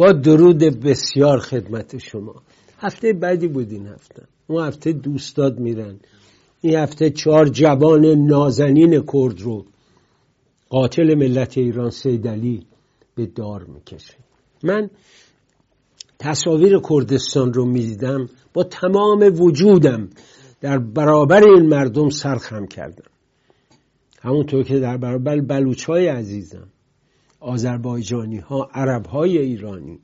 با درود بسیار خدمت شما. هفته بعدی بود این هفته. اون هفته دوستاد میرن. این هفته چهار جوان نازنین کرد رو قاتل ملت ایران سیدلی به دار می‌کشه. من تصاویر کردستان رو می‌دیدم. با تمام وجودم در برابر این مردم سرخم کردم. همونطور که در برابر بلوچ های عزیزم. آذربایجانی ها عرب های ایرانی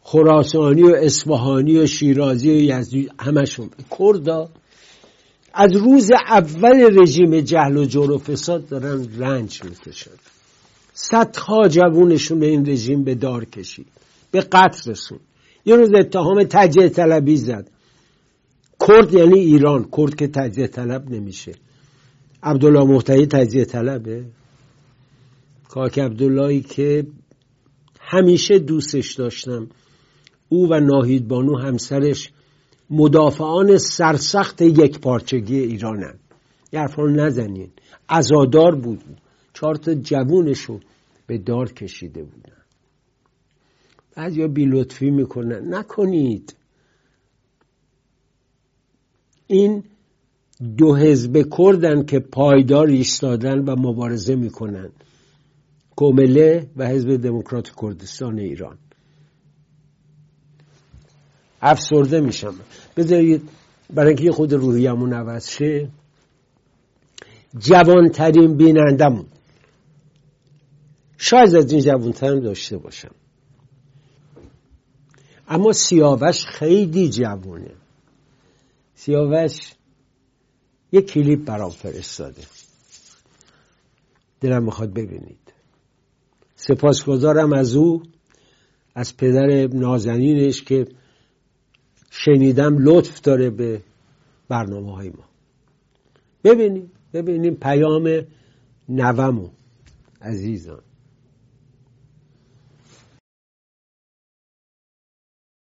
خراسانی و اصفهانی و شیرازی و یزدی همشون. کردا از روز اول رژیم جهل و جور و فساد دارن رنج می‌کشن. صدها جوونشون به این رژیم به دار کشید به قتل رسون. یه روز اتهام تجزیه طلبی زد. کرد یعنی ایران. کرد که تجزیه طلب نمیشه. عبدالله محتوی تجزیه طلبه؟ کاک عبداللهی که همیشه دوستش داشتم. او و ناهید بانو همسرش مدافعان سرسخت یک پارچگی ایرانن یه حرفا نزنین. ازادار بود. چهار تا جوونشو به دار کشیده بودن. بعد یا بی لطفی می‌کنن. نکنید. این دو حزب کردن که پایدار ایستادن و مبارزه می‌کنن. کومله و حزب دموکرات کردستان ایران. افسرده میشم. بذارید برای اینکه خود روحیمون عوض شه. جوانترین بینندمون شاید از این جوانترم داشته باشم. اما سیاوش خیلی جوانه. سیاوش یه کلیپ برام فرستاده. دلم می‌خواد ببینید. سپاسگزارم از او از پدر نازنینش که شنیدم لطف داره به برنامه های ما. ببینیم ببینیم پیام نومو عزیزان.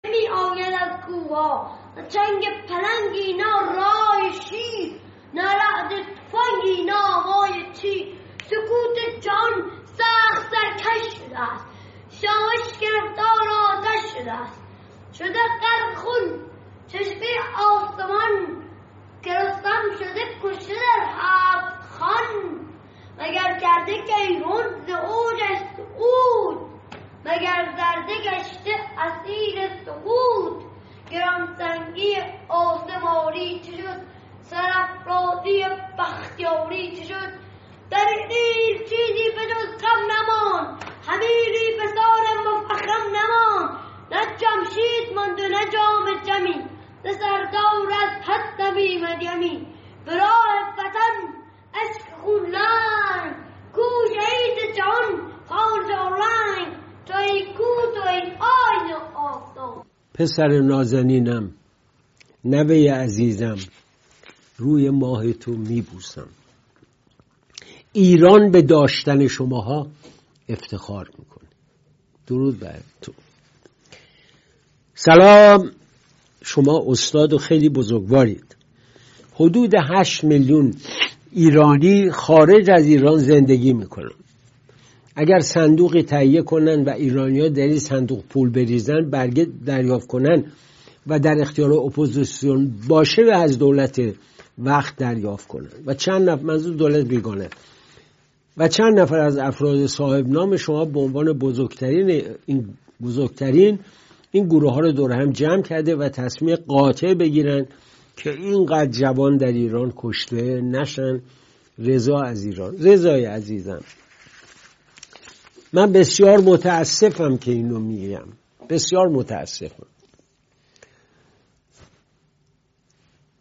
می آید از کوها چنگ پلنگی نا رای شیر. نه رعد تفنگی نه آوای چی سکوت جان سخت سرکش شده است. شاوش گرفتار آتش شده است. شده قرق خون چشمه آسمان گرستم شده کشته در هفت خان مگر کرده کیهون ز اوجش سقوط مگر زرده گشته اسیر سقوط گرانسنگی آسماری چه شد سرافرازی بختیاری چه شد در این چیزی به جز غم نمان همیری به سار مفخم نمان نه جمشید ماند و نه جام جمی ز سردار از حد نمیمد یمی به راه وطن عشق خون لنگ کو شهید جهان خان رنگ تو ای کو تو ای آین آفتاب پسر نازنینم نوه عزیزم روی ماه تو میبوسم. ایران به داشتن شماها افتخار می‌کنه. درود بر تو. سلام. شما استاد و خیلی بزرگوارید. حدود هشت میلیون ایرانی خارج از ایران زندگی می‌کنن. اگر صندوقی تهیه کنن و ایرانیا در این صندوق پول بریزن برگه دریافت کنن و در اختیار اپوزیسیون باشه و از دولت وقت دریافت کنن. و چند نفر منظور دولت بیگانه. و چند نفر از افراد صاحب نام شما به عنوان بزرگترین این بزرگترین این گروه ها رو دور هم جمع کرده و تصمیم قاطع بگیرن که اینقدر جوان در ایران کشته نشن. رضا از ایران رضای عزیزم. من بسیار متاسفم که اینو میگم. بسیار متاسفم.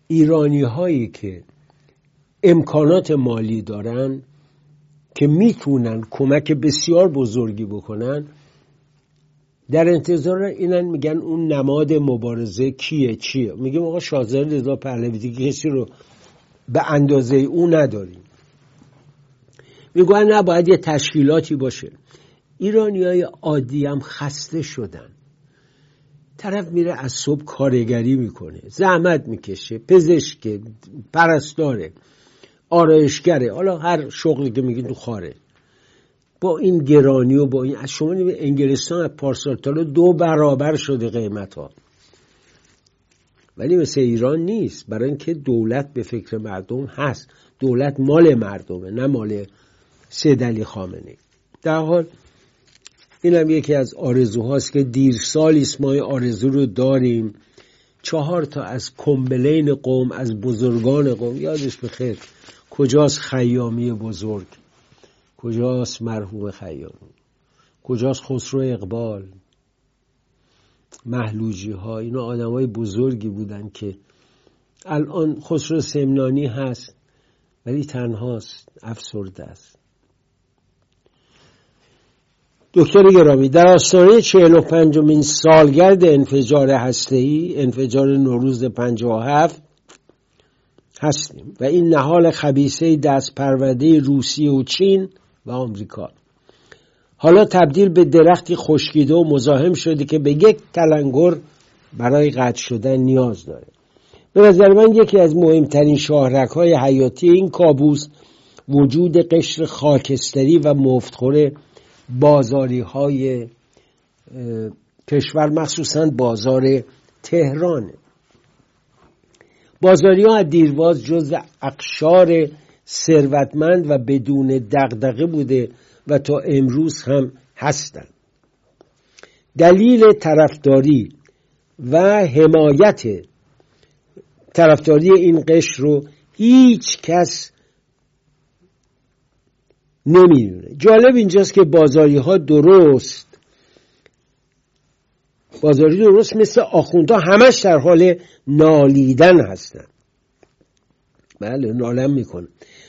ایرانی هایی که امکانات مالی دارن که می‌تونن کمک بسیار بزرگی بکنن در انتظار اینن میگن اون نماد مبارزه کیه چیه؟ میگم آقا شاهزاده رضا پهلوی دیگه کسی رو به اندازه او نداریم. میگن نه باید یه تشکیلاتی باشه. ایرانی های عادی هم خسته شدن. طرف میره از صبح کارگری می‌کنه زحمت می‌کشه پزشک پرستاره آرایشگره حالا هر شغلی که میگی تو خاره. با این گرانی و با این از شما انگلستان از پارسال تا دو برابر شده قیمت ها ولی مثل ایران نیست برای اینکه دولت به فکر مردم هست. دولت مال مردمه نه مال سید علی خامنه در حال این هم یکی از آرزوهاست که دیر سالیست ما آرزو رو داریم. چهار تا از کمبلین قوم از بزرگان قوم. یادش بخیر کجاست خیامی بزرگ؟ کجاست مرحوم خیامی؟ کجاست خسرو اقبال؟ محلوجی ها اینا آدم های بزرگی بودن که الان خسرو سمنانی هست ولی تنهاست افسرده است. دکتر گرامی در آستانه چهل و پنجمین سالگرد انفجار ای انفجار نوروز هفت هستیم و این نهال خبیسه دست پرورده روسیه و چین و آمریکا. حالا تبدیل به درختی خشکیده و مزاحم شده که به یک تلنگر برای قطع شدن نیاز داره. به نظر من یکی از مهمترین شاهرک حیاتی این کابوس وجود قشر خاکستری و مفتخوره بازاری های کشور مخصوصا بازار تهرانه. بازاری ها از دیرواز جز اقشار ثروتمند و بدون دغدغه بوده و تا امروز هم هستند. دلیل طرفداری و حمایت طرفداری این قشر رو هیچ کس نمی‌دونه. جالب اینجاست که بازاری ها درست. بازاری درست مثل آخوندها همش در حال نالیدن هستن. بله نالم می‌کنه.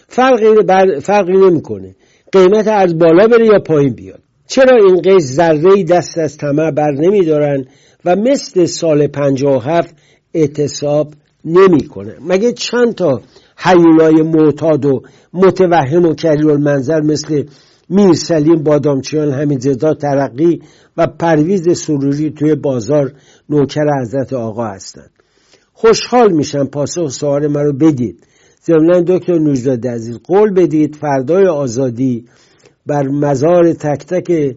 فرقی, بر... فرقی نمی‌کنه. قیمت از بالا بره یا پایین بیاد. چرا این قیس ذره دست از طمع بر نمیدارن و مثل سال 57 اعتصاب نمی‌کنه؟ مگه چند تا حیولای معتاد و متوهم و کریل منظر مثل میر سلیم بادامچیان حمیدزاده ترقی و پرویز سروری توی بازار نوکر حضرت آقا هستند. خوشحال میشم پاسخ سوال مرا بدید. ضمنا دکتر نوجداد عزیز قول بدید فردای آزادی بر مزار تک تک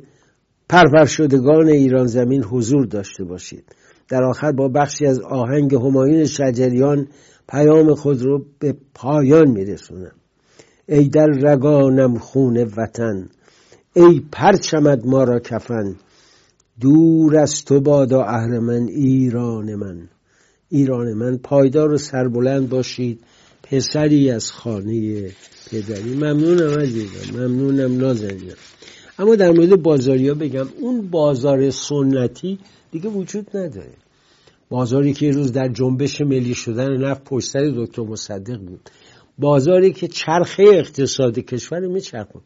پرورشدگان ایران زمین حضور داشته باشید. در آخر با بخشی از آهنگ همایون شجریان پیام خود رو به پایان میرسونم. ای در رگانم خون وطن ای پرچمد ما را کفن دور از تو بادا اهرمن ایران من. ایران من پایدار و سربلند باشید پسری از خانه پدری. ممنونم عزیزم ممنونم نازنینم. اما در مورد بازاری ها بگم اون بازار سنتی دیگه وجود نداره. بازاری که روز در جنبش ملی شدن نفت پشت سر دکتر مصدق بود. بازاری که چرخه اقتصاد کشور میچرخون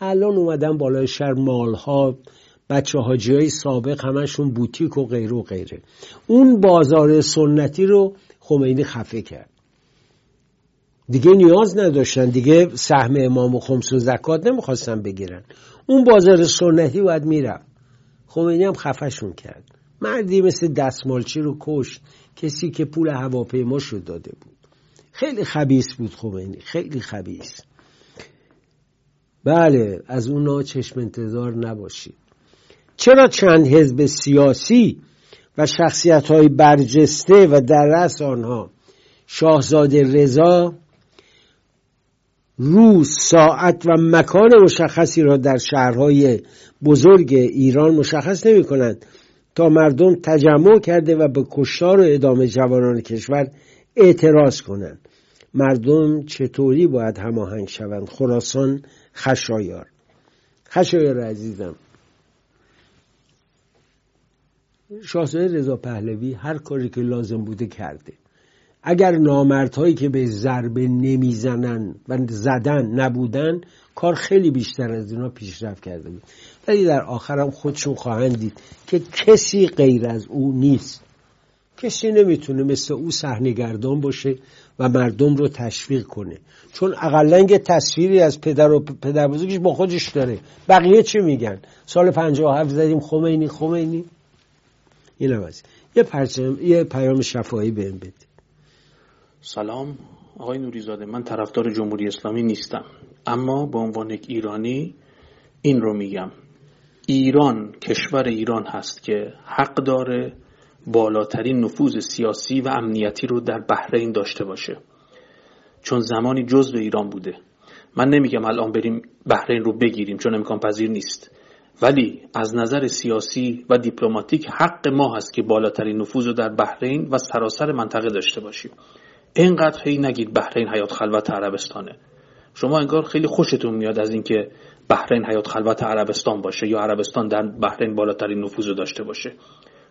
الان اومدن بالای شهر مالها بچه حاجی های سابق همشون بوتیک و غیره و غیره. اون بازار سنتی رو خمینی خفه کرد. دیگه نیاز نداشتن دیگه سهم امام و خمس و زکات نمی‌خواستن بگیرن. اون بازار سنتی باید می‌رفت. خمینی هم خفشون کرد. مردی مثل دستمالچی رو کشت کسی که پول هواپیما شد داده بود. خیلی خبیس بود خمینی خیلی خبیس بله از اونا چشم انتظار نباشید. چرا چند حزب سیاسی و شخصیت های برجسته و در رأس آنها شاهزاده رضا روز ساعت و مکان مشخصی را در شهرهای بزرگ ایران مشخص نمی کنند تا مردم تجمع کرده و به کشتار و ادامه جوانان کشور اعتراض کنند. مردم چطوری باید هماهنگ شوند؟ خراسان خشایار. خشایار عزیزم. شاهزاده رضا پهلوی هر کاری که لازم بوده کرده. اگر نامردهایی که به ضربه نمی‌زنن و زدن نبودن کار خیلی بیشتر از اینا پیشرفت کرده بود. ولی در آخرم خودشون خواهند دید که کسی غیر از او نیست. کسی نمی‌تونه مثل او صحنهگردان باشه و مردم رو تشویق کنه. چون اقلنگ تصویری از پدر و پدر بزرگش با خودش داره. بقیه چی میگن؟ سال 57 زدیم خمینی خمینی. این. هم یه, یه پیام شفایی بهم بده. سلام آقای نوریزاده. من طرفدار جمهوری اسلامی نیستم. اما به عنوان یک ایرانی این رو میگم. ایران کشور ایران هست که حق داره بالاترین نفوذ سیاسی و امنیتی رو در بحرین داشته باشه. چون زمانی جزء ایران بوده. من نمیگم الان بریم بحرین رو بگیریم چون امکان پذیر نیست. ولی از نظر سیاسی و دیپلماتیک حق ما هست که بالاترین نفوذ رو در بحرین و سراسر منطقه داشته باشیم. اینقدر هی نگید بحرین حیات خلوت عربستانه. شما انگار خیلی خوشتون میاد از اینکه بحرین حیات خلوت عربستان باشه یا عربستان در بحرین بالاترین نفوذ داشته باشه.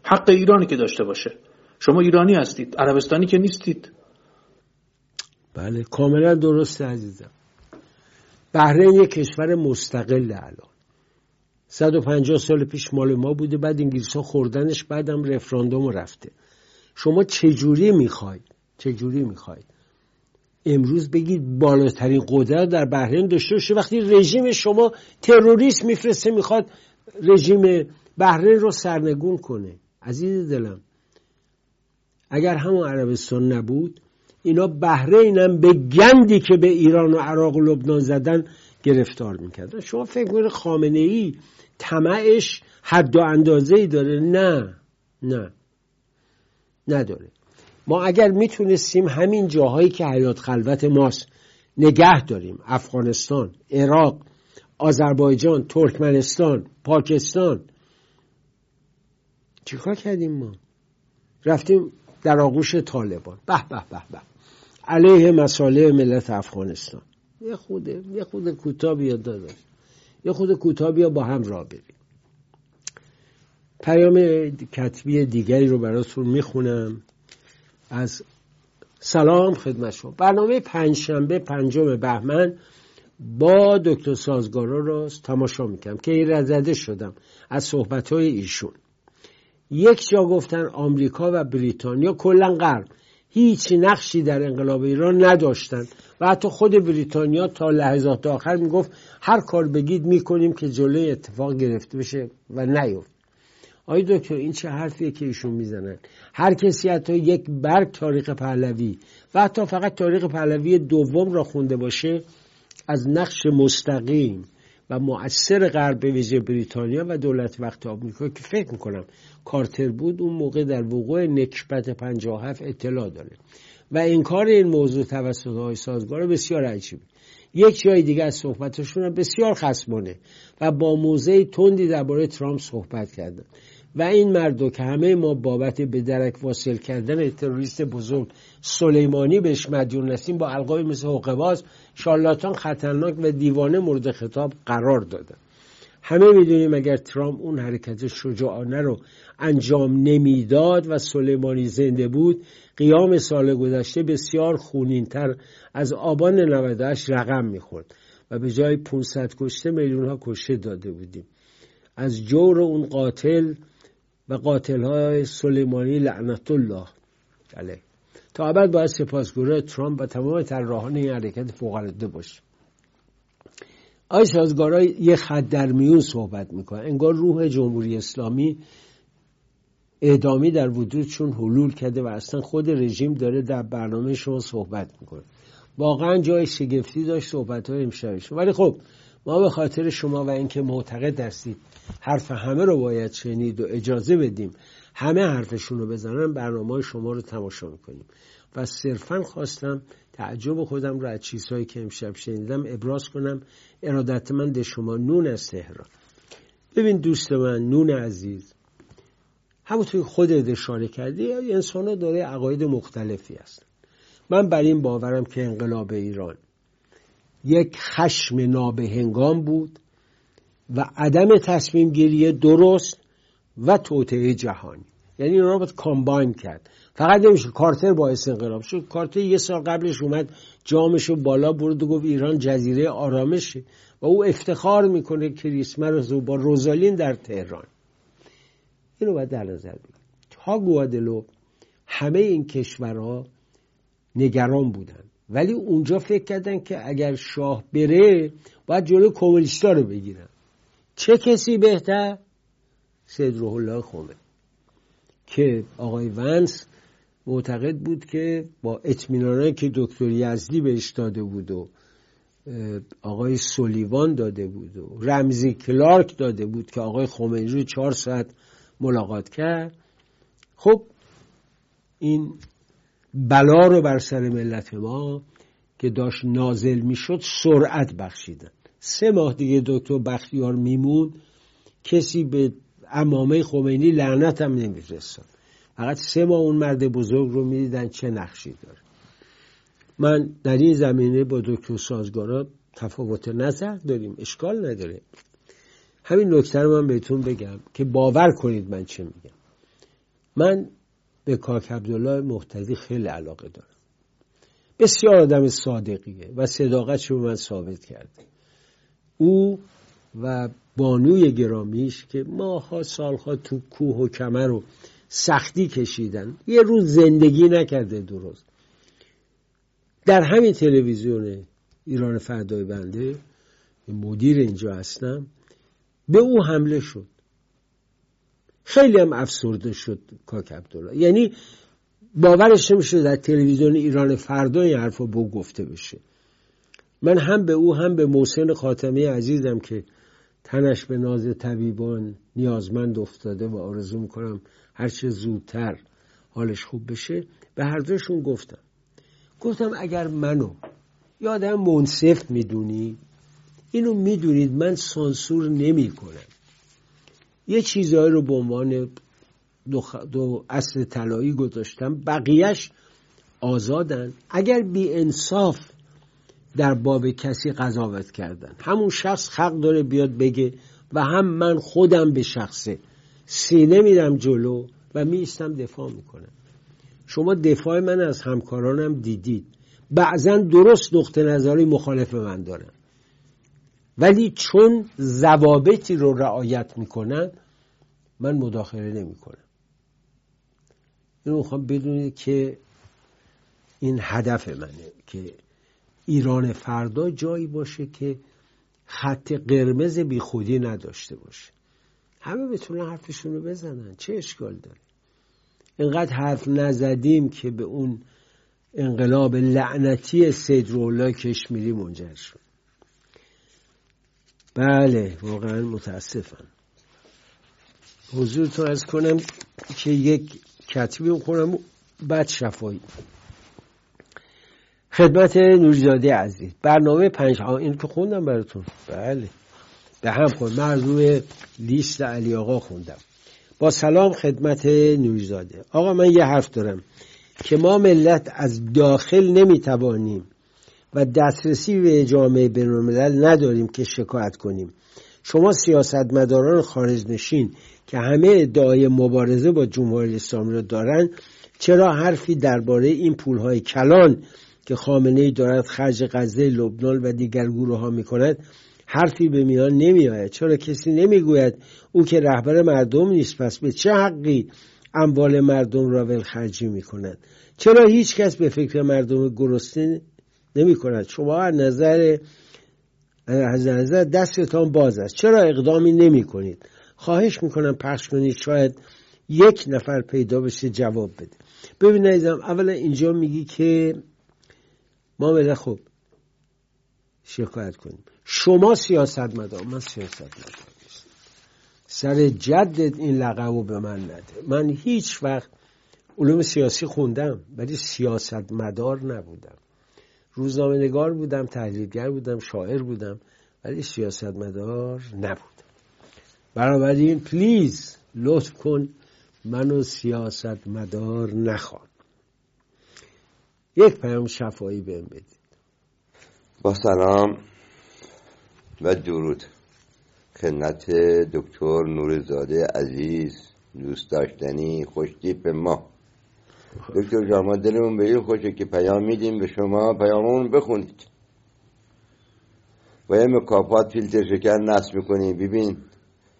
حق ایرانی که داشته باشه. شما ایرانی هستید عربستانی که نیستید. بله کاملا درسته عزیزم. بحرین یک کشور مستقل الان. 150 سال پیش مال ما بوده بعد انگلیس ها خوردنش بعدم رفراندوم رفته. شما چجوری می‌خواید؟ چجوری می‌خواید؟ امروز بگید بالاترین قدرت در بحرین داشته باشه. وقتی رژیم شما تروریست میفرسته می‌خواد رژیم بحرین رو سرنگون کنه. عزیز دلم اگر همون عربستان نبود اینا بحرینم به گندی که به ایران و عراق و لبنان زدن گرفتار می‌کردن. شما فکر کنید خامنه ای طمعش حد و اندازه ای داره؟ نه نه. نداره. ما اگر می‌تونستیم همین جاهایی که حیات خلوت ماست نگه داریم افغانستان عراق آذربایجان ترکمنستان پاکستان چیکار کردیم ما؟ رفتیم در آغوش طالبان. به به به به. علیه مساله ملت افغانستان. یه خود یه خود کوتاه بیا داداش. یه خود کوتاه بیا با هم را بریم. پیام کتبی دیگری رو براتون می‌خونم. از سلام خدمت شما. برنامه پنجشنبه پنجم بهمن با دکتر سازگارا را تماشا می‌کنم که این زده شدم از صحبت های ایشون. یک جا گفتن آمریکا و بریتانیا کلا غرب. هیچ نقشی در انقلاب ایران نداشتند و حتی خود بریتانیا تا لحظات آخر می‌گفت هر کار بگید می‌کنیم که جلوی اتفاق گرفته بشه و نیفت. آی دکتر این چه حرفیه که ایشون می‌زنن؟ هر کسی حتی یک برگ تاریخ پهلوی و حتی فقط تاریخ پهلوی دوم را خونده باشه از نقش مستقیم و مؤثر غرب به ویژه بریتانیا و دولت وقت آمریکا که فکر می‌کنم کارتر بود اون موقع در وقوع نکبت 57 اطلاع داره. و انکار این موضوع توسط های سازگار بسیار عجیبه یک جای دیگه از صحبتشون بسیار خصمانه و با موضع تندی درباره ترامپ صحبت کردن. و این مردو که همه ما بابت به درک واصل کردن تروریست بزرگ سلیمانی بهش مدیون هستیم با القای مثل حقباز شالاتان خطرناک و دیوانه مورد خطاب قرار دادن. همه می‌دونیم اگر ترامپ اون حرکت شجاعانه رو انجام نمی‌داد و سلیمانی زنده بود قیام سال گذشته بسیار خونینتر از آبان 98 رقم می‌خورد و به جای 500 کشته میلیون ها کشته داده بودیم. از جور اون قاتل و قاتل های سلیمانی لعنت الله علیه. تا ابد باید سپاسگزار ترامپ و تمام طراحان این حرکت فوق العاده باشه آی سازگارا یه خط در میون صحبت می‌کنه. انگار روح جمهوری اسلامی اعدامی در وجودشون حلول کرده و اصلا خود رژیم داره در برنامه شما صحبت می‌کنه. واقعا جای شگفتی داشت صحبت های امشبشون ولی خب ما به خاطر شما و اینکه معتقد هستید حرف همه رو باید شنید و اجازه بدیم همه حرفشون رو بزنن برنامه شما رو تماشا می‌کنیم. و صرفا خواستم تعجب خودم رو از چیزهایی که امشب شنیدم ابراز کنم. ارادتمند شما نون از تهران. ببین دوست من نون عزیز همونطور خودت اشاره کردی انسان ها داره عقاید مختلفی هستن. من بر این باورم که انقلاب ایران یک خشم نابهنگام بود و عدم تصمیم گیری درست و توطعه جهانی. یعنی رو باید کامباین کرد. فقط نمیشه کارتر باعث انقلاب شد. کارتر یه سال قبلش اومد جامش رو بالا برد و گفت ایران جزیره آرامشه. و او افتخار می‌کنه کریسمس رو با روزالین در تهران. اینو باید در نظر تا گوادلو همه این کشورها نگران بودن. ولی اونجا فکر کردن که اگر شاه بره باید جلو کمونیستا رو بگیرن. چه کسی بهتر؟ سید روح الله خمینی. که آقای ونس معتقد بود که با اطمینانه که دکتر یزدی بهش داده بود و آقای سولیوان داده بود و رمزی کلارک داده بود که آقای خمینی رو چهار ساعت ملاقات کرد. خب این بلا رو بر سر ملت ما که داشت نازل می‌شد سرعت بخشیدن سه ماه دیگه دکتر بختیار میمون کسی به امامه خمینی لعنت هم نمی‌رسد فقط سه ماه اون مرد بزرگ رو می‌دیدن چه نقشی داره. من در این زمینه با دکتر سازگارا تفاوت نظر داریم اشکال نداره. همین نکته رو من بهتون بگم که باور کنید من چه میگم. من به کاک عبدالله محتدی خیلی علاقه دارم. بسیار آدم صادقیه و صداقتش رو من ثابت کرده او و بانوی گرامیش که ماها سالها تو کوه و کمر رو سختی کشیدن یه روز زندگی نکرده درست. در همین تلویزیون ایران فردای بنده مدیر اینجا هستم. به او حمله شد. خیلی هم افسرده شد کاک عبدالله. یعنی باورش نمیشه در تلویزیون ایران فردا این حرفا بو گفته بشه. من هم به او هم به محسن خاتمی عزیزم که تنش به ناز طبیبان نیازمند افتاده و آرزو می‌کنم هرچه زودتر حالش خوب بشه. به هر دوشون گفتم. گفتم اگر منو یادم منصف می‌دونی اینو می‌دونید من سانسور نمی کنم یه چیزهایی رو به عنوان دو, دو اصل طلایی گذاشتم. بقیهش آزادن. اگر بی انصاف در باب کسی قضاوت کردن. همون شخص حق داره بیاد بگه و هم من خودم به شخصه سینه میرم جلو و میستم دفاع می‌کنم. شما دفاع من از همکارانم دیدید. بعضا درست نقطه نظری مخالف من دارن. ولی چون ضوابطی رو رعایت می‌کنن من مداخله نمی‌کنم. اینو می‌خوام بدونید که این هدف منه که ایران فردا جایی باشه که خط قرمز بی خودی نداشته باشه. همه بتونن حرفشون رو بزنن. چه اشکال داره؟ اینقدر حرف نزدیم که به اون انقلاب لعنتی سید رولا کشمیری منجر شد. بله واقعا متاسفم. حضورتون از کنم که یک کتبی کنم بعد شفایی. خدمت نوریزاده عزیز برنامه پنج ها این که خوندم براتون. بله به هم خود من روی لیست علی آقا خوندم. با سلام خدمت نوریزاده آقا من یه حرف دارم. که ما ملت از داخل نمی‌توانیم و دسترسی به جامعه بینالملل نداریم که شکایت کنیم. شما سیاستمداران خارج نشین که همه ادعای مبارزه با جمهوری اسلامی را دارند چرا حرفی درباره این پولهای کلان که خامنه ای دارد خرج غزه لبنان و دیگر گروه ها می کند حرفی به میان نمی آید چرا کسی نمی گوید او که رهبر مردم نیست پس به چه حقی اموال مردم را ولخرجی می کند چرا هیچ کس به فکر مردم گرسنه نمی کند شما از نظر از نظر دستتان باز است. چرا اقدامی نمی کنید خواهش می‌کنم پخش کنید. شاید یک نفر پیدا بشه جواب بده. عزیزم اولا اینجا میگی که ما بله خوب شکایت کنیم. شما سیاست مدار من سیاست مدار سر جدت این لقب به من نده. من هیچ وقت علوم سیاسی خوندم ولی سیاست مدار نبودم. روزنامه نگار بودم تحلیلگر بودم شاعر بودم ولی سیاست مدار نبودم بنابراین پلیز لطف کن منو سیاست مدار نخوان. یک پیام شفایی بهم بدید. با سلام و درود. خدمت دکتر نورزاده عزیز دوست داشتنی خوشتیپ ما. دکتر ما دلمون به این خوشه که پیام میدیم به شما پیاممون بخونید. و یه مکافات فیلتر شکر نصب می‌کنی ببین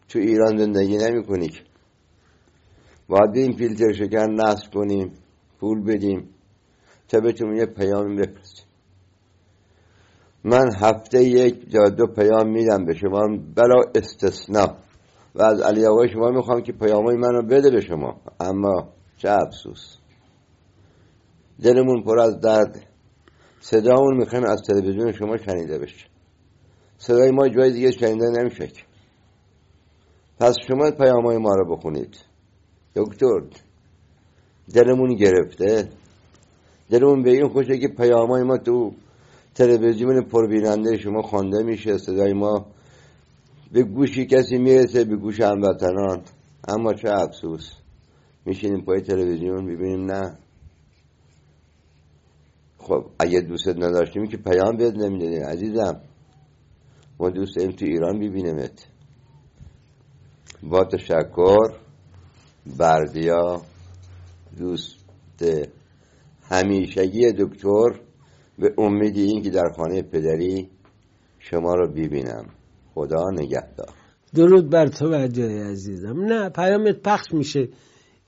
تو ایران زندگی نمی‌کنی. باید این فیلتر شکر نصب کنیم پول بدیم تا بتونیم یه پیام بفرستیم. من هفته یک یا دو پیام میدم به شما. بلا استثناء. و از علی شما می‌خوام که پیامای منو بده به شما. اما چه افسوس. دلمون پر از درد. صدامون می‌خوایم از تلویزیون شما شنیده بشه. صدای ما جای دیگه شنیده نمیشه. پس شما پیام های ما رو بخونید. دکتر دلمون گرفته. دلمون به این خوشه که پیام های ما تو تلویزیون پربیننده شما خوانده میشه. صدای ما به گوشی کسی می‌رسه به گوش هموطنان. اما چه افسوس. میشینیم پای تلویزیون ببینیم نه. خب اگه دوستت نداشتیم که پیام بهت نمی‌دادیم. عزیزم ما دوست داریم تو ایران ببینیمت. با تشکر بردیا دوست همیشگی دکتر به امید این که در خانه پدری شما رو ببینم. خدا نگهدار. درود بر تو جای عزیزم. نه پیامت پخش میشه.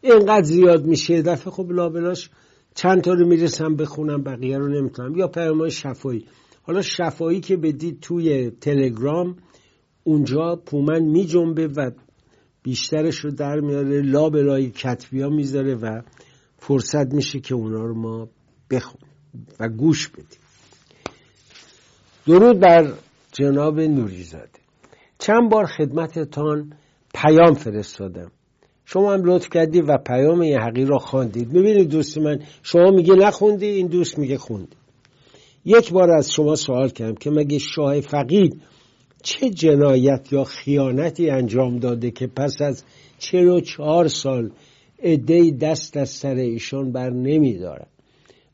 اینقدر زیاد میشه. دفعه خب لابلاش چند تا رو می‌رسم بخونم بقیه رو نمی‌تونم. یا پیام شفایی حالا شفایی که بدید توی تلگرام اونجا پومن میجنبه و بیشترش رو در میاره لابلای کتبی ها می‌ذاره و فرصت میشه که اونا رو ما بخونیم و گوش بدیم. درود بر جناب نوریزاده. چند بار خدمتتان پیام فرستادم. شما هم لطف کردید و پیام این حقی را خواندید. می‌بینید دوست من شما میگه نخوندی این دوست میگه خوندی. یک بار از شما سوال کردم که مگه شاه فقید چه جنایت یا خیانتی انجام داده که پس از چهار سال عدهای دست از سر ایشان بر نمیدارد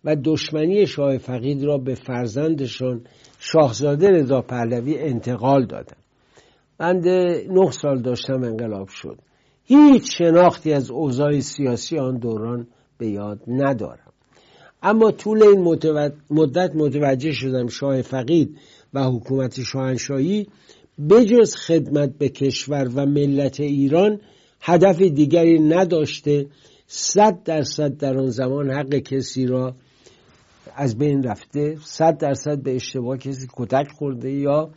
و دشمنی شاه فقید را به فرزندشان شاهزاده رضا پهلوی انتقال دادن بند نه سال داشتم انقلاب شد. هیچ شناختی از اوضاع سیاسی آن دوران به یاد ندارم. اما طول این مدت متوجه شدم شاه فقید و حکومت شاهنشاهی بجز خدمت به کشور و ملت ایران هدف دیگری نداشته صد درصد در آن زمان حق کسی را از بین رفته صد درصد به اشتباه کسی کتک خورده یا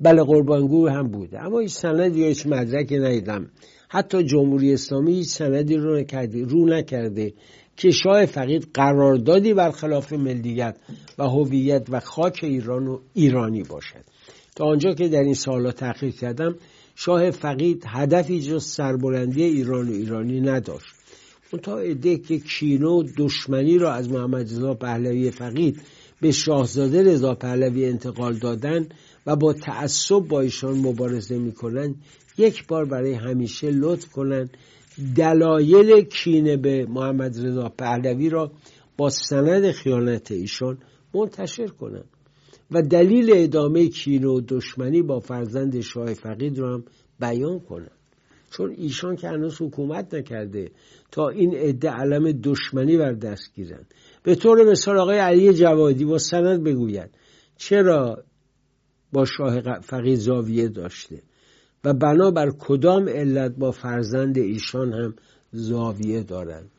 بله قربانگو هم بوده. اما هیچ سندی یا هیچ مدرکی ندیدم. حتی جمهوری اسلامی هیچ سندی رو نکرده رو نکرده که شاه فقید قراردادی برخلاف ملیت و هویت و خاک ایران و ایرانی باشد. تا آنجا که در این سالا تحقیق کردم شاه فقید هدفی جز سربلندی ایران و ایرانی نداشت. تا عده که کینه و دشمنی را از محمد رضا پهلوی فقید به شاهزاده رضا پهلوی انتقال دادن و با تعصب با ایشان مبارزه می‌کنند یک بار برای همیشه لطف کنند دلایل کینه به محمد رضا پهلوی را با سند خیانت ایشان منتشر کنند و دلیل ادامه کینه و دشمنی با فرزند شاه فقید را هم بیان کنند چون ایشان که هنوز حکومت نکرده تا این عده علم دشمنی بر دست گیرند به طور مثال آقای علی جوادی با سند بگوید چرا با شاه فقید زاویه داشته؟ و بنابر کدام علت با فرزند ایشان هم زاویه دارند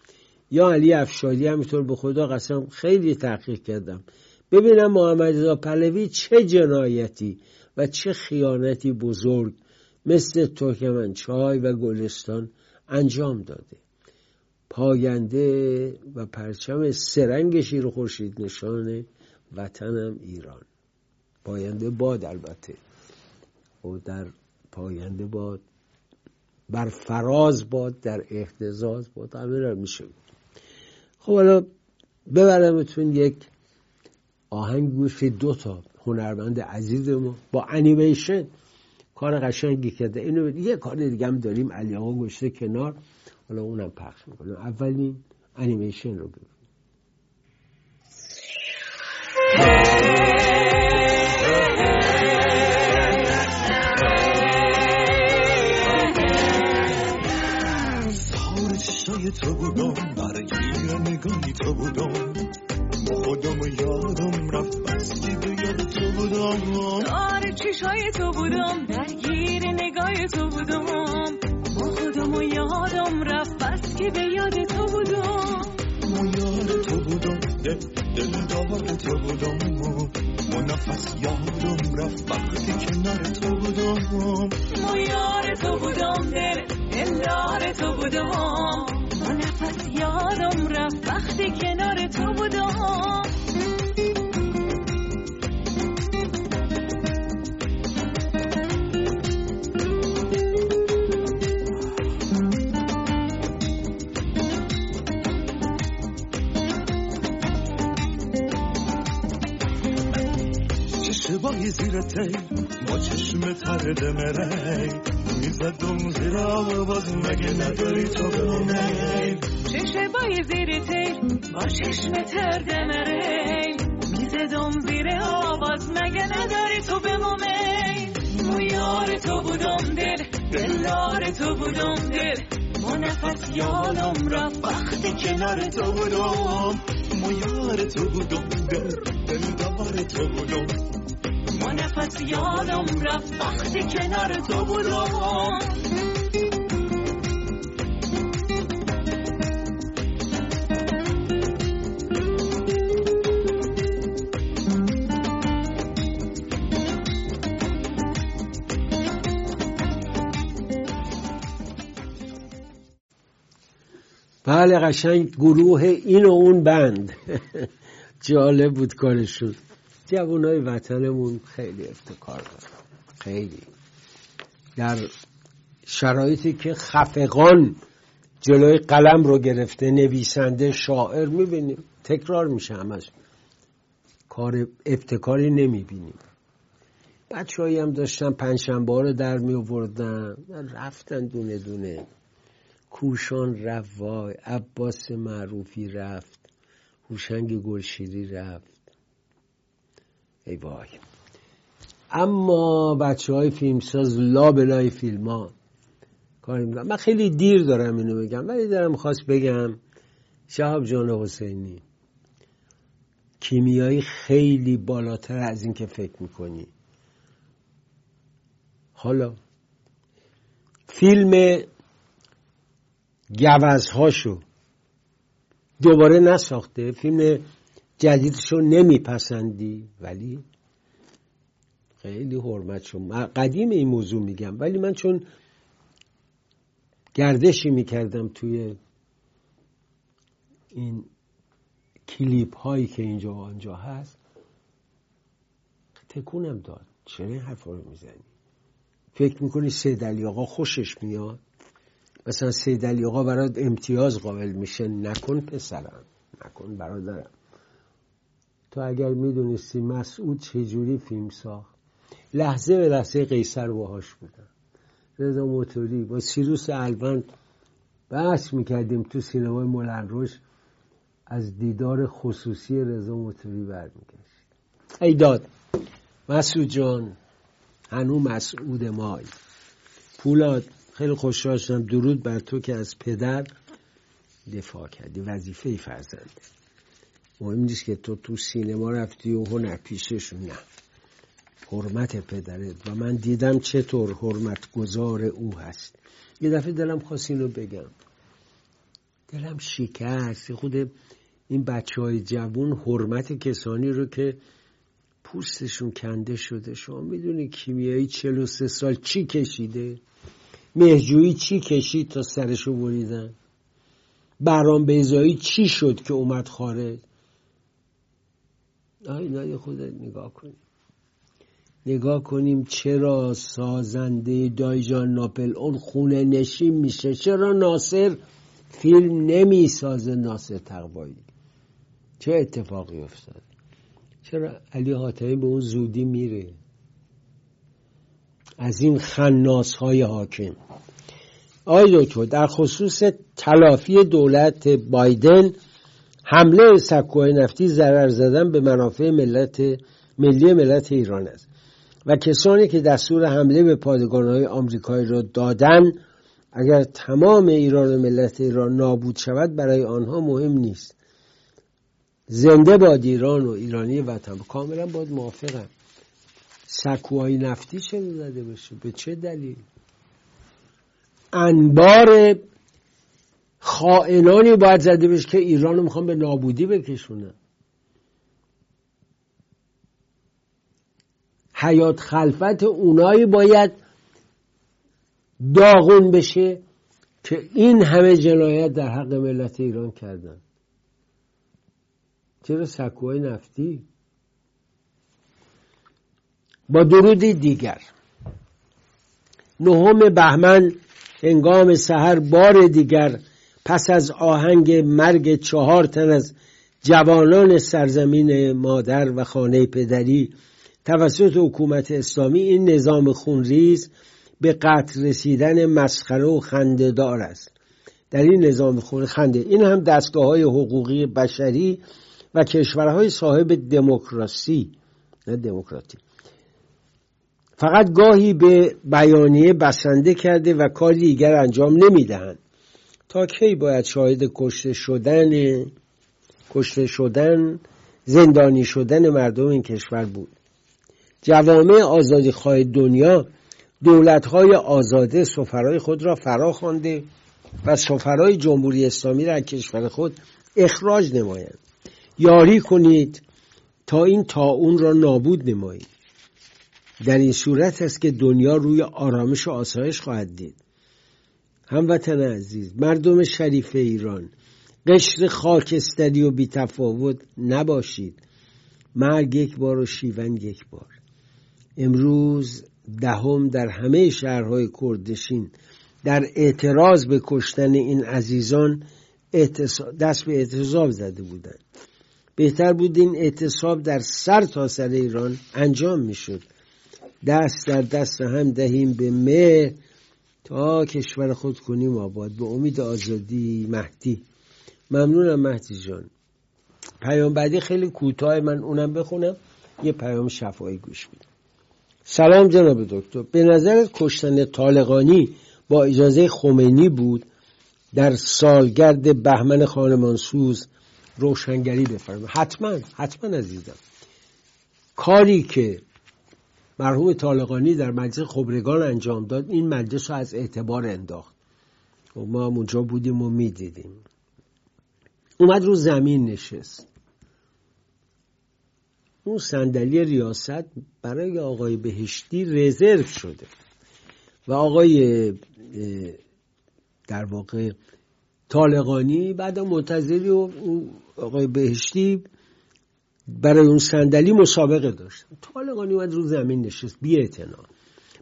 یا علی افشادی همینطور به خدا قسم خیلی تحقیق کردم. ببینم محمد رضا پهلوی چه جنایتی و چه خیانتی بزرگ مثل ترکمنچای و گلستان انجام داده. پاینده و پرچم سرنگ شیر خورشید نشان وطنم ایران. پاینده باد البته. و در پاینده باد بر فراز باد در احتزاز باد. همه را میشه خب حالا ببرمتون یک آهنگ گوش دو تا هنرمند عزیز ما با انیمیشن کار قشنگی کرده. اینو یه کار دیگه هم داریم. علی آقا گشته کنار. حالا اونم پخش می‌کنم اولین انیمیشن رو تو بودم برگیر نگاهی تو بودم. خودم یادم رفت بس که یاد تو بودم. آره چشای تو بودم درگیر نگاه تو بودم. خودم یادم رفت بس که به یاد تو بودم. ما یاد تو بودم دل دل دار تو بودم. ما نفس یادم رفت وقتی کنار تو بودم. ما یار تو بودم دل یار تو بودم. با نفس یادم رفت. وقتی کنار تو بودم. زیر تی ما چشم تر دمره می‌زدم زیر آواز مگه نداری تو به چشم بای زیر تی با چشم تر دمری می‌زدم زیر آواز مگه نداری تو به مو یار تو بودم دل دلار تو بودم دل. ما نفس یادم رفت وقتی کنار تو بودم. ما یار تو بودم دل دلدار تو بودم. ما نفس یادم رفت. وقتی کنار تو بودم. بله قشنگ گروه این و اون بند. جالب بود کارشون. جوانای وطنمون خیلی افتکار دارن. خیلی. در شرایطی که خفقان جلوی قلم رو گرفته نویسنده شاعر می‌بینیم تکرار میشه همش. کار ابتکاری نمی‌بینیم. بچه هم داشتن پنجشنبه رو در می رفتن دونه دونه. کوشان رفت وای عباس معروفی رفت هوشنگ گلشیری رفت. ای وای. اما بچه های فیلمساز لا بلای فیلم ها می‌کنم من خیلی دیر دارم اینو بگم ولی دارم خواست بگم. شهاب جان حسینی کیمیایی خیلی بالاتر از این که فکر می‌کنی. حالا فیلم گوزهاشو دوباره نساخته. فیلم جدیدشو نمیپسندی. ولی خیلی حرمت شد. قدیم این موضوع میگم. ولی من چون گردشی می‌کردم توی این کلیپ هایی که اینجا و آنجا هست تکونم داد. چرا این حرفا رو می‌زنی. فکر می‌کنی سید علی آقا خوشش میاد؟ مثلا سید علی آقا برات امتیاز قابل میشه. نکن پسرم. نکن برادرم. تو اگر می‌دونستی مسعود چجوری فیلم ساخت. لحظه به لحظه قیصر باهاش بودن رضا موتوری با سیروس الوند بحث می‌کردیم تو سینمای مولنروش از دیدار خصوصی رضا موتوری برمیگشت ای داد مسعود جان هنو مسعود مای. پولاد خیلی خوشحال شدم. درود بر تو که از پدر دفاع کردی. وظیفه ای فرزنده مهم نیست که تو تو سینما رفتی و هنر پیششون نه. حرمت پدرت. و من دیدم چطور حرمت گذار او هست. یه دفعه دلم خواست اینو بگم. دلم شکست. خود این بچه های جوون حرمت کسانی رو که پوستشون کنده شده. شما می‌دونی کیمیایی 43 سال چی کشیده؟ مهجویی چی کشید تا سرشو بریدن؟ برام بیزایی چی شد که اومد خارج؟ اینا خودت نگاه کنیم. نگاه کنیم چرا سازنده دایجان ناپل اون خونه نشین میشه؟ چرا ناصر فیلم نمی سازه ناصر تقوایی؟ چه اتفاقی افتاد؟ چرا علی حاتمی به اون زودی میره؟ از این خناس های حاکم. آی دکتر در خصوص تلافی دولت بایدن حمله سکوهای نفتی ضرر زدن به منافع ملت ملی ملت ایران است. و کسانی که دستور حمله به های آمریکایی را دادن اگر تمام ایران و ملت ایران نابود شود برای آنها مهم نیست. زنده باد ایران و ایرانی وطن. کاملا باید موافقم. سکوهای نفتی چه زده بشه؟ به چه دلیل؟ انبار خائنانی باید زده بشه که ایران رو می‌خوان به نابودی بکشونن حیات خلفت اونایی باید داغون بشه که این همه جنایت در حق ملت ایران کردن. چرا سکوهای نفتی؟ با درودی دیگر. نهم بهمن هنگام سحر بار دیگر پس از آهنگ مرگ چهار تن از جوانان سرزمین مادر و خانه پدری توسط حکومت اسلامی این نظام خونریز به قتل رسیدن مسخره و خندهدار است. در این نظام خون خنده. این هم دستگاه های حقوقی بشری و کشورهای صاحب دموکراسی. نه دموکراتی. فقط گاهی به بیانیه بسنده کرده و کاری دیگر انجام نمی‌دهند. تا کی باید شاهد کشته شدن کشته شدن زندانی شدن مردم این کشور بود. جوامع آزادی خواهی دنیا دولت های آزاده سفرهای خود را فرا خوانده و سفرهای جمهوری اسلامی را از کشور خود اخراج نمایند. یاری کنید تا این اون را نابود نمایید. در این صورت است که دنیا روی آرامش و آسایش خواهد دید. هموطن عزیز مردم شریف ایران قشر خاکستری و بیتفاوت نباشید. مرگ یک بار و شیون یک بار. امروز دهم در همه شهرهای کردشین در اعتراض به کشتن این عزیزان دست به اعتصاب زده بودند. بهتر بود این اعتصاب در سر تا سر ایران انجام می‌شد. دست در دست هم دهیم به مه تا کشور خود کنیم آباد. به امید آزادی مهدی. ممنونم مهدی جان. پیام بعدی خیلی کوتاه من اونم بخونم. یه پیام شفایی گوش بدیم سلام جناب دکتر. به نظر کشتن طالقانی با اجازه خمینی بود در سالگرد بهمن خانمانسوز روشنگری بفرمایید. حتما حتما عزیزم. کاری که مرحوم طالقانی در مجلس خبرگان انجام داد. این مجلس رو از اعتبار انداخت. و ما هم اونجا بودیم و می‌دیدیم. اومد رو زمین نشست. اون صندلی ریاست برای آقای بهشتی رزرو شده. و آقای در واقع طالقانی بعد منتظری و آقای بهشتی برای اون صندلی مسابقه داشت. طالقانی اومد رو زمین نشست بی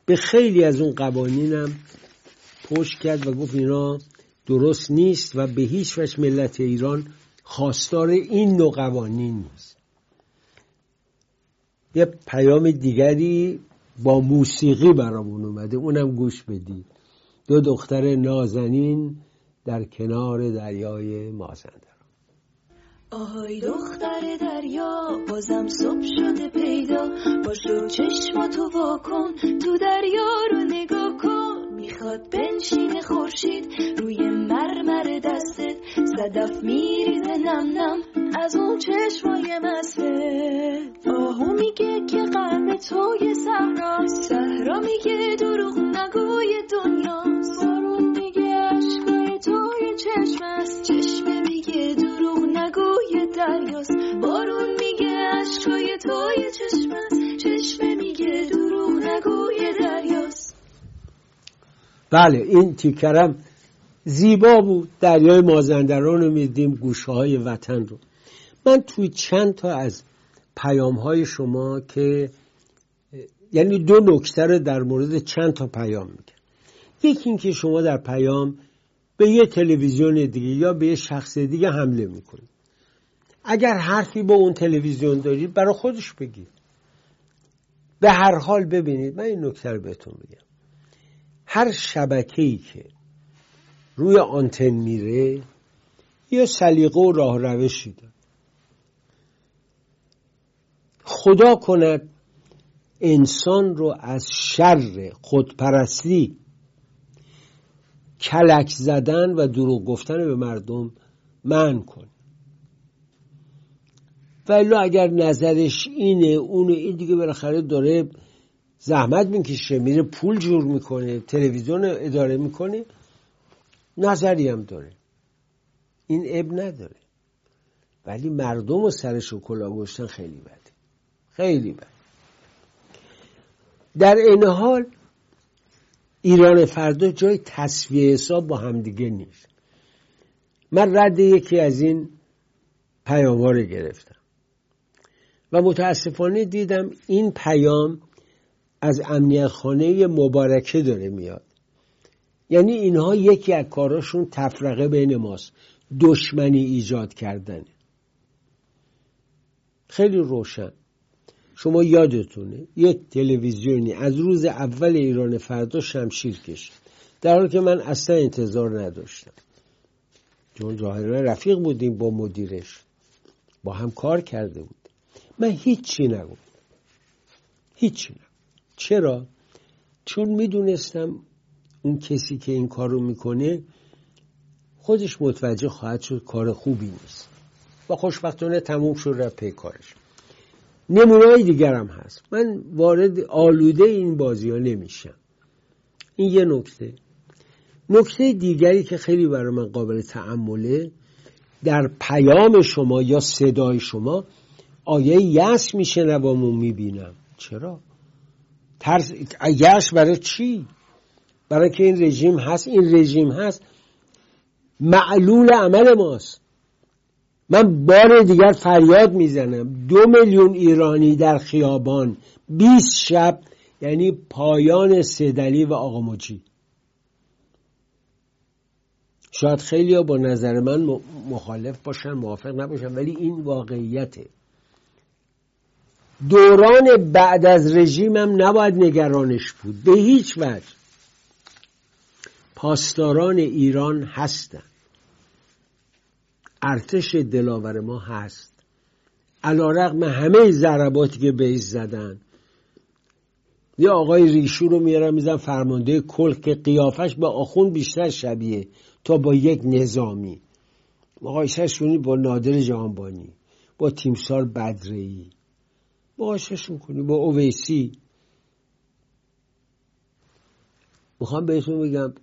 به خیلی از اون قوانینم پشت کرد و گفت اینا درست نیست و به هیچ وجه ملت ایران خواستار این نوع قوانین نیست. یه پیام دیگری با موسیقی برامون اومده اونم گوش بدید. دو دختر نازنین در کنار دریای مازندران آهای دختر دریا بازم صبح شده پیدا. باشو چشم تو واکن تو دریا رو نگاه کن. می‌خواد بنشین خورشید روی مرمر دستت. صدف میریزه نم نم از اون چشمای مسته آهو میگه که قلب توی صحرا صحرا میگه دروغ نگوی دنیاست. بارون میگه عشقای توی چشم است چشم میگه دریاست. بارون میگه عشقای توی چشم است. چشم میگه دروغ نگوی دریاست. بله این تیکرم زیبا بود. دریای مازندران رو میدیم گوشه های وطن رو. من توی چند تا از پیام های شما که یعنی دو نکته رو در مورد چند تا پیام میگم. یکی اینکه شما در پیام به یه تلویزیون دیگه یا به یه شخص دیگه حمله می‌کنید. اگر حرفی با اون تلویزیون دارید برای خودش بگید به هر حال ببینید من این نکته رو بهتون بگم هر شبکه ای که روی آنتن میره یه سلیقه و راه روشی داره. خدا کند انسان رو از شر خودپرستی کلک زدن و دروغ گفتن به مردم من کن ولی اگر نظرش اینه اونو این دیگه بالاخره داره زحمت می‌کشه میره پول جور می‌کنه تلویزیون اداره می‌کنه نظری هم داره. این اب نداره. ولی مردم و سرش و کلا گشتن خیلی بده. خیلی بده. در این حال ایران فردا جای تصویه حساب با همدیگه نیست. من رد یکی از این پیام رو گرفتم. و متاسفانه دیدم این پیام از امنیت خانه مبارکه داره میاد. یعنی اینها یکی از کاراشون تفرقه بین ماست دشمنی ایجاد کردن. خیلی روشن. شما یادتونه یک تلویزیونی از روز اول ایران فردا شمشیر کشید. در حالی که من اصلا انتظار نداشتم. چون ظاهرا رفیق بودیم با مدیرش. با هم کار کرده بود من هیچی نگفتم. هیچی نگفتم. چرا؟ چون می‌دونستم اون کسی که این کار رو می‌کنه خودش متوجه خواهد شد کار خوبی نیست و خوشبختانه تموم شد رفت پی کارش. نمونه دیگرم هست. من وارد آلوده این بازی ها نمیشم. این یه نکته. نکته دیگری که خیلی برای من قابل تعمله در پیام شما یا صدای شما آیه یس میشنوم می‌بینم. چرا؟ ترس یش برای چی؟ برای که این رژیم هست این رژیم هست. معلول عمل ماست. من بار دیگر فریاد می‌زنم. دو میلیون ایرانی در خیابان 20 شب یعنی پایان سدلی و آقا مجی. شاید خیلی ها با نظر من مخالف باشن موافق نباشن ولی این واقعیته. دوران بعد از رژیمم نباید نگرانش بود. به هیچ وجه. پاسداران ایران هستند. ارتش دلاور ما هست. علا رقم همه ضرباتی که بهش زدن. یه آقای ریشو رو میارم میزن فرمانده کل که قیافش به آخون بیشتر شبیه تا با یک نظامی. مقایسهش کنی با نادر جهانبانی با تیمسار بدرهی مقایسهشون کنی با اویسی می‌خوام بهتون بگم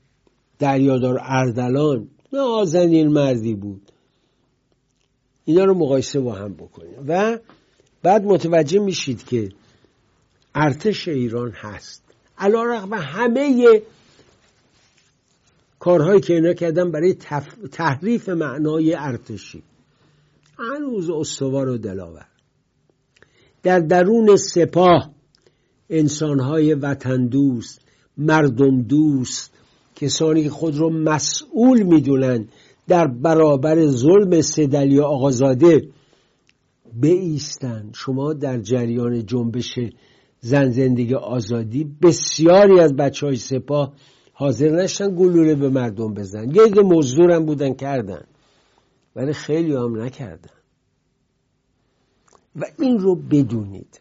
دریادار اردلان. نازنین مردی بود. اینا رو مقایسه با هم بکنیم. و بعد متوجه میشید که ارتش ایران هست. علا رقم همه کارهایی که اینا کردن برای تحریف معنای ارتشی. هنوز استوار و دلاور. در درون سپاه انسانهای وطن دوست مردم دوست کسانی که خود رو مسئول می‌دونن در برابر ظلم سدلی آقازاده بیستن. شما در جریان جنبش زن زندگی آزادی بسیاری از بچه های سپاه حاضر نشتن گلوله به مردم بزن یه مزدورم بودن کردن ولی خیلی هم نکردن. و این رو بدونید.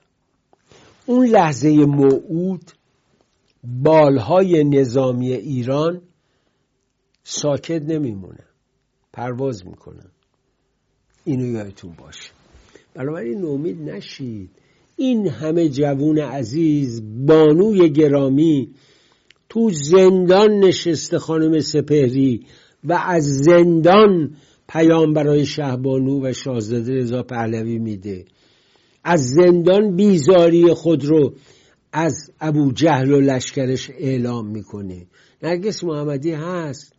اون لحظه موعود بالهای نظامی ایران ساکت نمیمونن پرواز می‌کنن اینو یادتون باشه. بنابراین نومید نشید. این همه جوون عزیز بانوی گرامی تو زندان نشسته خانم سپهری و از زندان پیام برای شهبانو و شاهزاده رضا پهلوی میده. از زندان بیزاری خود رو از ابو جهل و لشکرش اعلام می‌کنه. نرگس محمدی هست.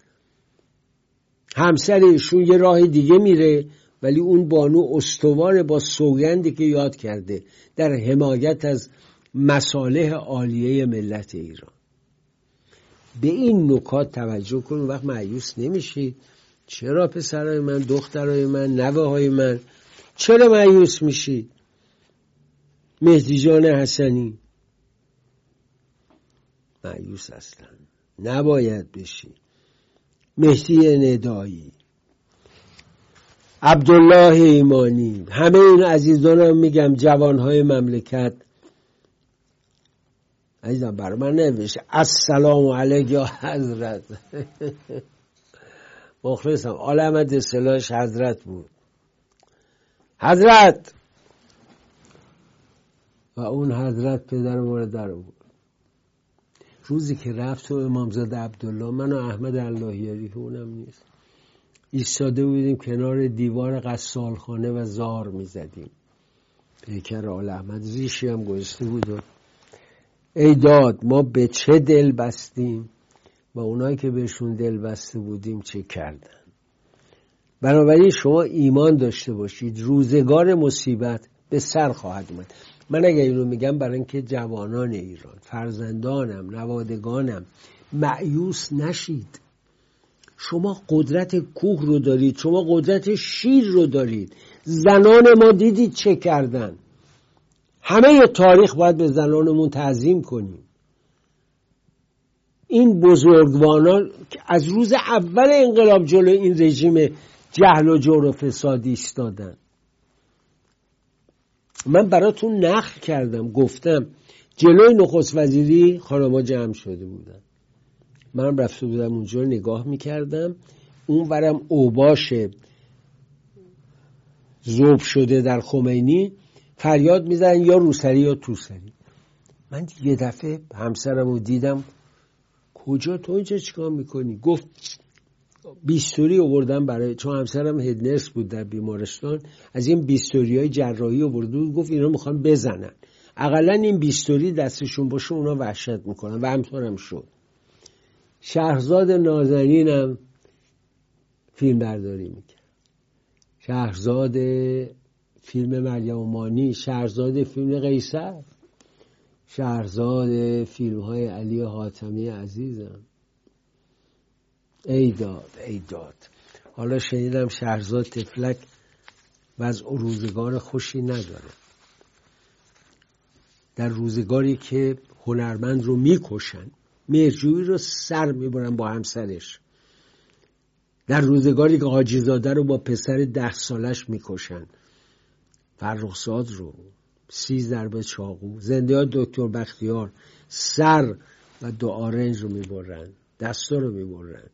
همسر ایشون یه راه دیگه میره ولی اون بانو استوار با سوگندی که یاد کرده در حمایت از مصالح عالیه ملت ایران. به این نکات توجه کن وقت معیوس نمیشید چرا پسرای من دخترای من نوه های من چرا معیوس میشید مهدی جان حسنی. معیوس اصلا نباید بشی. مهدی ندایی. عبدالله ایمانی. همه این عزیزانم میگم جوانهای مملکت. عزیزم بر من نوشته السلام علیک یا حضرت. مخلصم. آل سلاش حضرت بود. حضرت! و اون حضرت پدر مورد بود روزی که رفت تو امامزاده عبدالله من و احمد اللهیاری که اونم نیست ایستاده بودیم کنار دیوار قصالخانه و زار می‌زدیم. پیکر آل احمد ریشی هم گذاشته بود ای داد ما به چه دل بستیم؟ و اونایی که بهشون دل بسته بودیم چه کردن؟ بنابراین شما ایمان داشته باشید روزگار مصیبت به سر خواهد اومد. من اگر اینو میگم برای اینکه جوانان ایران فرزندانم نوادگانم معیوس نشید. شما قدرت کوه رو دارید شما قدرت شیر رو دارید. زنان ما دیدید چه کردن؟ همه تاریخ باید به زنانمون تعظیم کنیم. این بزرگوانان از روز اول انقلاب جلو این رژیم جهل و جور و فسادی ایستادن. من براتون نقل کردم گفتم جلوی نخست وزیری خانما جمع شده بودن. من رفته بودم اونجا نگاه می‌کردم. اون ورم اوباش زوب شده در خمینی فریاد می‌زنن یا روسری یا توسری. من یه دفعه همسرم رو دیدم کجا تو اینجا چیکار می‌کنی؟ گفت بیستوری آوردم برای چون همسرم هدنس بود در بیمارستان از این بیستوری های جراحی آورده بود گفت اینا می‌خوان بزنن. اقلا این بیستوری دستشون باشه اونا وحشت می‌کنن و همطورم شد. شهرزاد نازنینم فیلم برداری می‌کرد. شهرزاد فیلم مریم مانی شهرزاد فیلم قیصر شهرزاد فیلم های علی حاتمی عزیزم. ای داد ای داد. حالا شنیدم شهرزاد تفلک از روزگار خوشی نداره. در روزگاری که هنرمند رو می‌کشن مرجوی رو سر می‌برن با همسرش. در روزگاری که حاجیزاده رو با پسر ده سالش می‌کشن. فرخزاد رو سی ضربه چاقو زنده دکتر بختیار سر و دو آرنج رو می‌برن دستا رو می‌برن.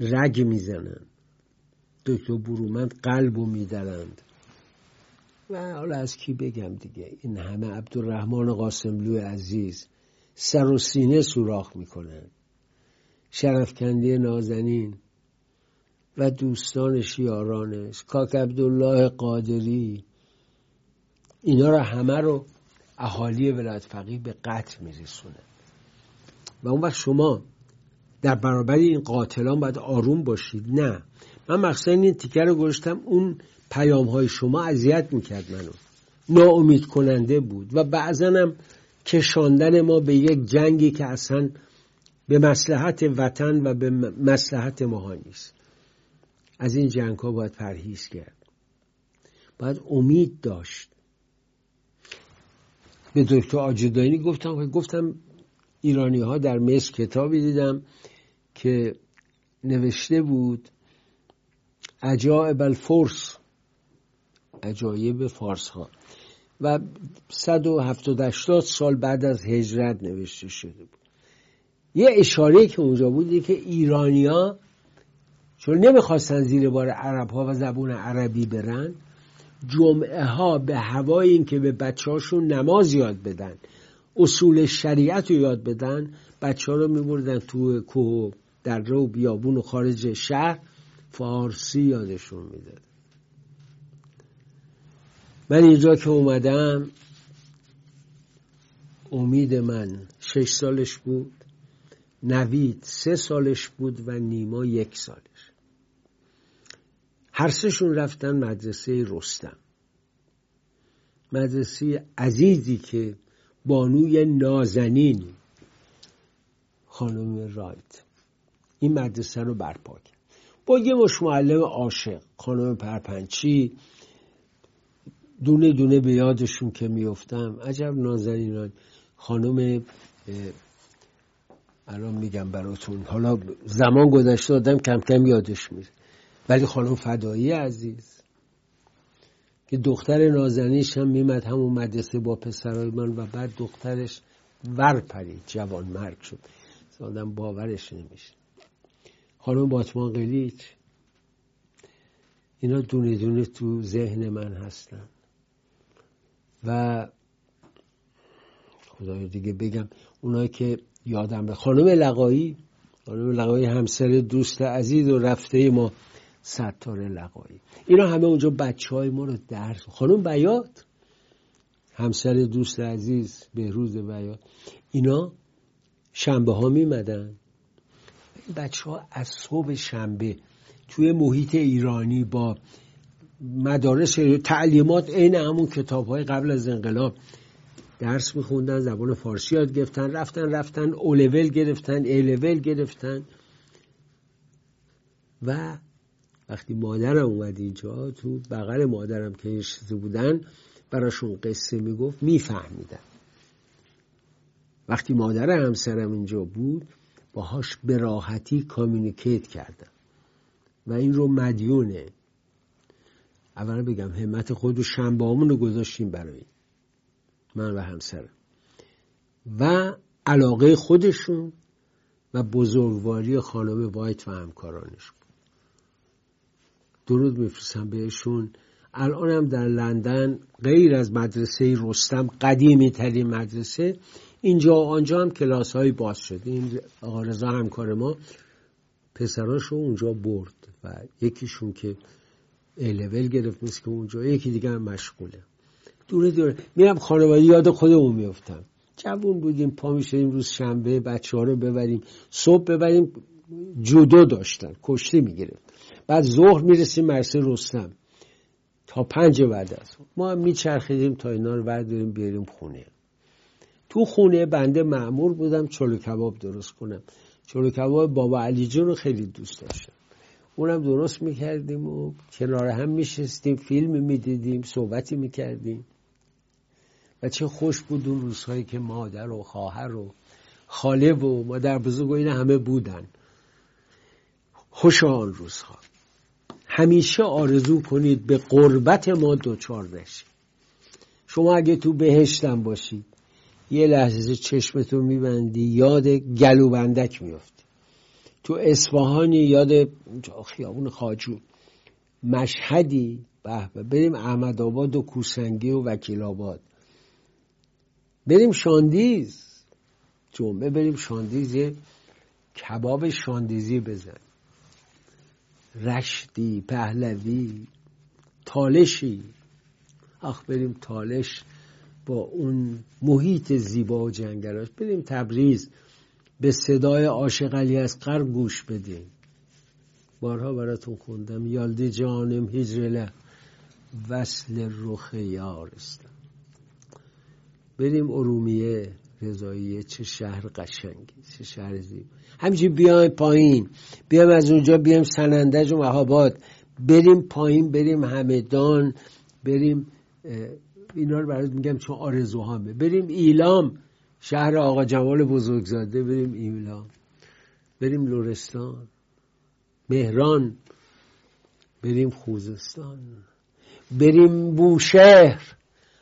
رگ می‌زنن. دکتر برومند قلب رو میدرند و حالا از کی بگم دیگه؟ این همه عبدالرحمن قاسملو عزیز سر و سینه سوراخ می‌کنن. شرفکندی نازنین و دوستانش یارانش کاک عبدالله قادری. اینا رو همه رو اهالی ولایت فقیه به قتل میرسونه و اون وقت شما در برابر این قاتلان باید آروم باشید نه. من مقصد این تیکر رو گذاشتم اون پیام های شما اذیت می‌کرد منو. ناامید کننده بود و بعضا هم کشاندن ما به یک جنگی که اصلا به مسلحت وطن و به مسلحت ما نیست. از این جنگ ها باید پرهیز کرد. باید امید داشت. به دکتر آجدانی گفتم گفتم ایرانی ها در مصر کتابی دیدم. که نوشته بود عجائب الفرس. عجایب فارس ها و 170 سال بعد از هجرت نوشته شده بود. یه اشاره که اونجا بود که ایرانیا چون نمی‌خواستن زیر بار عرب ها و زبون عربی برن جمعه ها به هوای این که به بچه هاشون نماز یاد بدن اصول شریعت رو یاد بدن بچه ها رو میبردن تو کوه در رو بیابون و خارج شهر فارسی یادشون می‌داد من اینجا که اومدم امید من شش سالش بود نوید سه سالش بود و نیما یک سالش. هر سهشون رفتن مدرسه رستم. مدرسه عزیزی که بانوی نازنین خانم رایت. این مدرسه رو برپا کرد. با یه مش معلم عاشق خانم پرپنچی دونه دونه به یادشون که میفتم عجب نازنینان. خانم الان میگم براتون. حالا زمان گذشته آدم کم کم یادش میره. ولی خانم فدایی عزیز که دختر نازنینش هم میمد همون مدرسه با پسرای من و بعد دخترش ور پرید جوان مرگ شد آدم باورش نمیشه. خانم باتمان قلیچ اینا دونه دونه تو ذهن من هستن. و خدای دیگه بگم اونایی که یادم به خانم لقایی خانم لقایی همسر دوست عزیز و رفته ما ستاره لقایی. اینا همه اونجا بچه های ما رو درس خانم بیات همسر دوست عزیز بهروز بیات اینا شنبه ها میمدن. بچه ها از صبح شنبه توی محیط ایرانی با مدارس تعلیمات عین همون کتاب های قبل از انقلاب درس میخوندن زبان فارسی یاد گرفتن رفتن رفتن اولول گرفتن ایلول گرفتن. و وقتی مادرم اومد اینجا تو بغل مادرم که نشسته بودن براشون قصه می‌گفت میفهمیدن. وقتی مادر همسرم اینجا بود باهاش به راحتی کامیونیکیت کردم و این رو مدیونه. اولا بگم همت خود و شنبامون رو گذاشتیم برای من و همسرم و علاقه خودشون و بزرگواری خانم وایت و همکارانش. درود میفرستم بهشون. الان هم در لندن غیر از مدرسه رستم قدیمی ترین مدرسه اینجا و آنجا هم کلاس های باز شد. این آقا رضا همکار ما پسراش رو اونجا برد و یکیشون که ایلول گرفت نیست که اونجا یکی دیگه هم مشغوله. دوره دوره میرم خانواده یاد خودمون میفتم جوون بودیم پا می‌شدیم روز شنبه بچه ها رو ببریم. صبح ببریم جودو داشتن کشتی می‌گرفت. بعد ظهر می‌رسیم مرسه رستم. تا پنج بعد از ما هم میچرخیدیم تا اینا رو برداریم بیاریم خونه. تو خونه بنده معمور بودم چلو کباب درست کنم. چلو کباب بابا علی جون رو خیلی دوست داشتم. اونم درست می‌کردیم و کنار هم میشستیم فیلم می‌دیدیم صحبتی می‌کردیم. و چه خوش بود اون روزهایی که مادر و خواهر و خاله و مادر بزرگ و این همه بودن. خوش آن روزها. همیشه آرزو کنید به قربت ما دوچار نشید. شما اگه تو بهشتم باشید یه لحظه چشمتو میبندی یاد گلوبندک میفتی تو اصفهانی یاد خیابون خاجو. مشهدی؟ به بریم احمد آباد و کوسنگی و وکیل آباد. بریم شاندیز. جمعه بریم شاندیز یه کباب شاندیزی بزن رشدی پهلوی تالشی. آخ بریم تالش. با اون محیط زیبا و جنگلاش. بریم تبریز به صدای عاشق علی از گوش بدیم بارها براتون خوندم. یالده جانم هجرله وصل رخ یارستم بریم ارومیه رضاییه چه شهر قشنگی چه شهر زیبا. همچنین بیایم پایین. بیایم از اونجا بیایم سنندج و مهاباد. بریم پایین بریم همدان بریم اینا رو برات میگم چون آرزوهامه بریم ایلام شهر آقا جمال بزرگزاده. بریم ایلام. بریم لورستان مهران. بریم خوزستان. بریم بوشهر.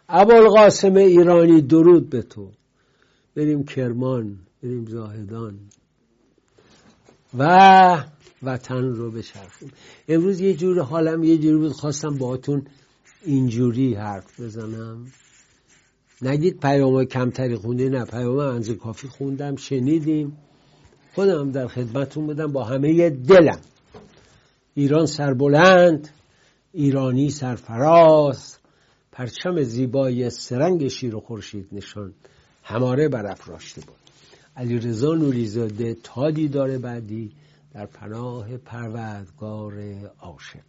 ابوالقاسم ایرانی درود به تو. بریم کرمان. بریم زاهدان. و وطن رو بچرخیم. امروز یه جور حالم یه جوری بود. خواستم باهاتون اینجوری حرف بزنم. نگید پیام کمتری خونده نه پیام انزه کافی خوندم شنیدیم. خودم در خدمتون بودم با همه دلم. ایران سربلند ایرانی سرفراز پرچم زیبای سرنگ شیر و خورشید نشان. هماره برافراشته بود. علی رضا نوریزاده تا دیدار بعدی در پناه پروردگار عاشق.